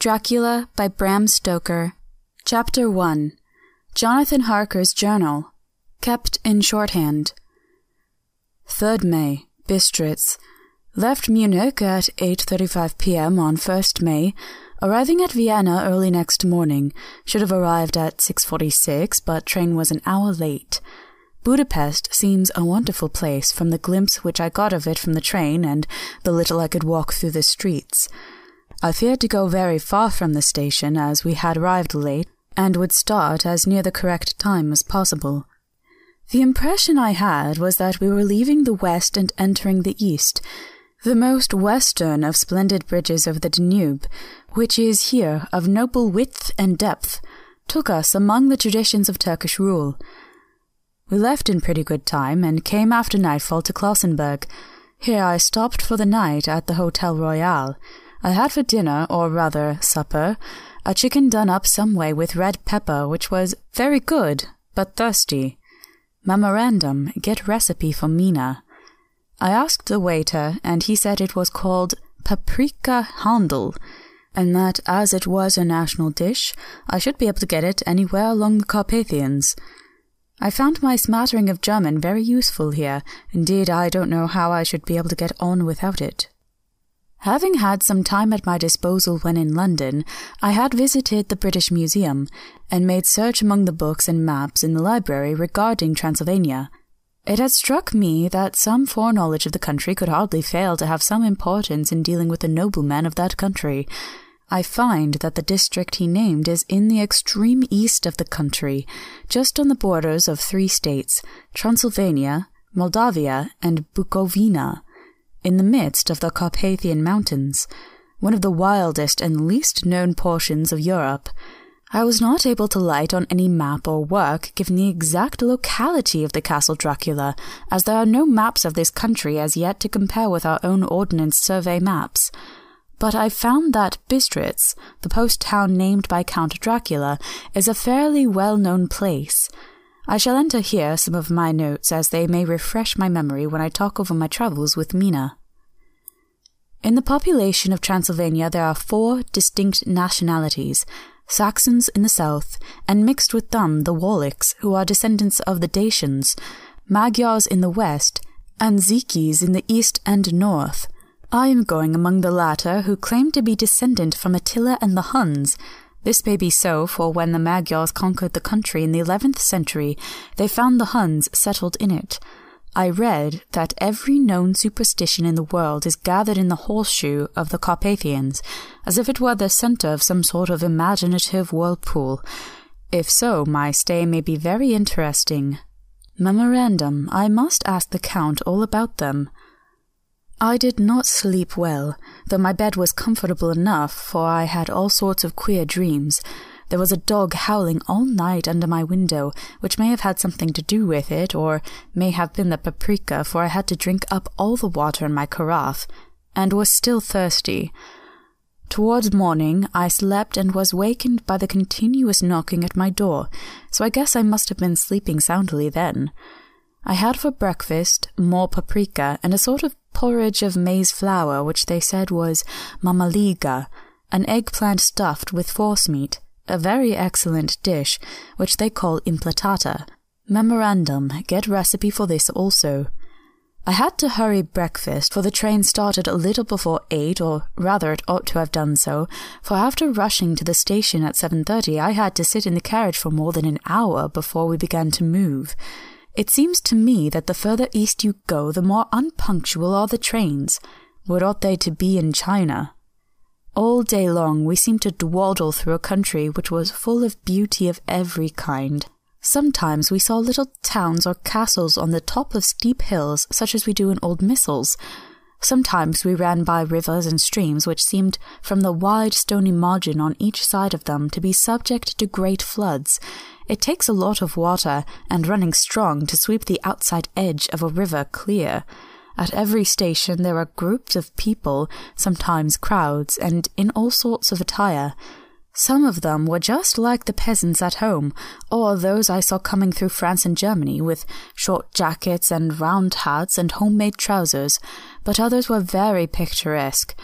Dracula by Bram Stoker. Chapter 1 Jonathan Harker's Journal. Kept in shorthand. 3rd May, Bistritz. Left Munich at 8.35 p.m. on 1st May, arriving at Vienna early next morning. Should have arrived at 6.46, but train was an hour late. Budapest seems a wonderful place from the glimpse which I got of it from the train and the little I could walk through the streets. I feared to go very far from the station as we had arrived late and would start as near the correct time as possible. The impression I had was that we were leaving the west and entering the east, the most western of splendid bridges of the Danube, which is here of noble width and depth, took us among the traditions of Turkish rule. We left in pretty good time and came after nightfall to Klausenburgh. Here I stopped for the night at the Hotel Royal. I had for dinner, or rather supper, a chicken done up some way with red pepper, which was very good, but thirsty. Memorandum, get recipe for Mina. I asked the waiter, and he said it was called paprika hendl, and that as it was a national dish, I should be able to get it anywhere along the Carpathians. I found my smattering of German very useful here. Indeed, I don't know how I should be able to get on without it. Having had some time at my disposal when in London, I had visited the British Museum and made search among the books and maps in the library regarding Transylvania. It had struck me that some foreknowledge of the country could hardly fail to have some importance in dealing with the noblemen of that country, I find that the district he named is in the extreme east of the country, just on the borders of three states Transylvania, Moldavia, and Bukovina, in the midst of the Carpathian Mountains, one of the wildest and least known portions of Europe. I was not able to light on any map or work giving the exact locality of the Castle Dracula, as there are no maps of this country as yet to compare with our own Ordnance Survey maps but I found that Bistritz, the post town named by Count Dracula, is a fairly well known place. I shall enter here some of my notes as they may refresh my memory when I talk over my travels with Mina. In the population of Transylvania, there are four distinct nationalities Saxons in the south, and mixed with them the Wallachs, who are descendants of the Dacians, Magyars in the west, and Zikis in the east and north. I am going among the latter, who claim to be descendant from Attila and the Huns. This may be so, for when the Magyars conquered the country in the eleventh century, they found the Huns settled in it. I read that every known superstition in the world is gathered in the horseshoe of the Carpathians, as if it were the centre of some sort of imaginative whirlpool. If so, my stay may be very interesting. Memorandum, I must ask the Count all about them. I did not sleep well, though my bed was comfortable enough, for I had all sorts of queer dreams. There was a dog howling all night under my window, which may have had something to do with it, or may have been the paprika, for I had to drink up all the water in my carafe, and was still thirsty. Towards morning, I slept and was wakened by the continuous knocking at my door, so I guess I must have been sleeping soundly then. I had for breakfast more paprika and a sort of porridge of maize flour, which they said was mamaliga, an eggplant stuffed with forcemeat, a very excellent dish, which they call impletata. Memorandum, get recipe for this also. I had to hurry breakfast, for the train started a little before eight, or rather it ought to have done so, for after rushing to the station at 7.30 I had to sit in the carriage for more than an hour before we began to move. It seems to me that the further east you go, the more unpunctual are the trains. What ought they to be in China? All day long we seemed to dawdle through a country which was full of beauty of every kind. Sometimes we saw little towns or castles on the top of steep hills, such as we do in old missals. Sometimes we ran by rivers and streams which seemed, from the wide stony margin on each side of them, to be subject to great floods, it takes a lot of water and running strong to sweep the outside edge of a river clear. At every station there are groups of people, sometimes crowds, and in all sorts of attire. Some of them were just like the peasants at home, or those I saw coming through France and Germany, with short jackets and round hats and homemade trousers, but others were very picturesque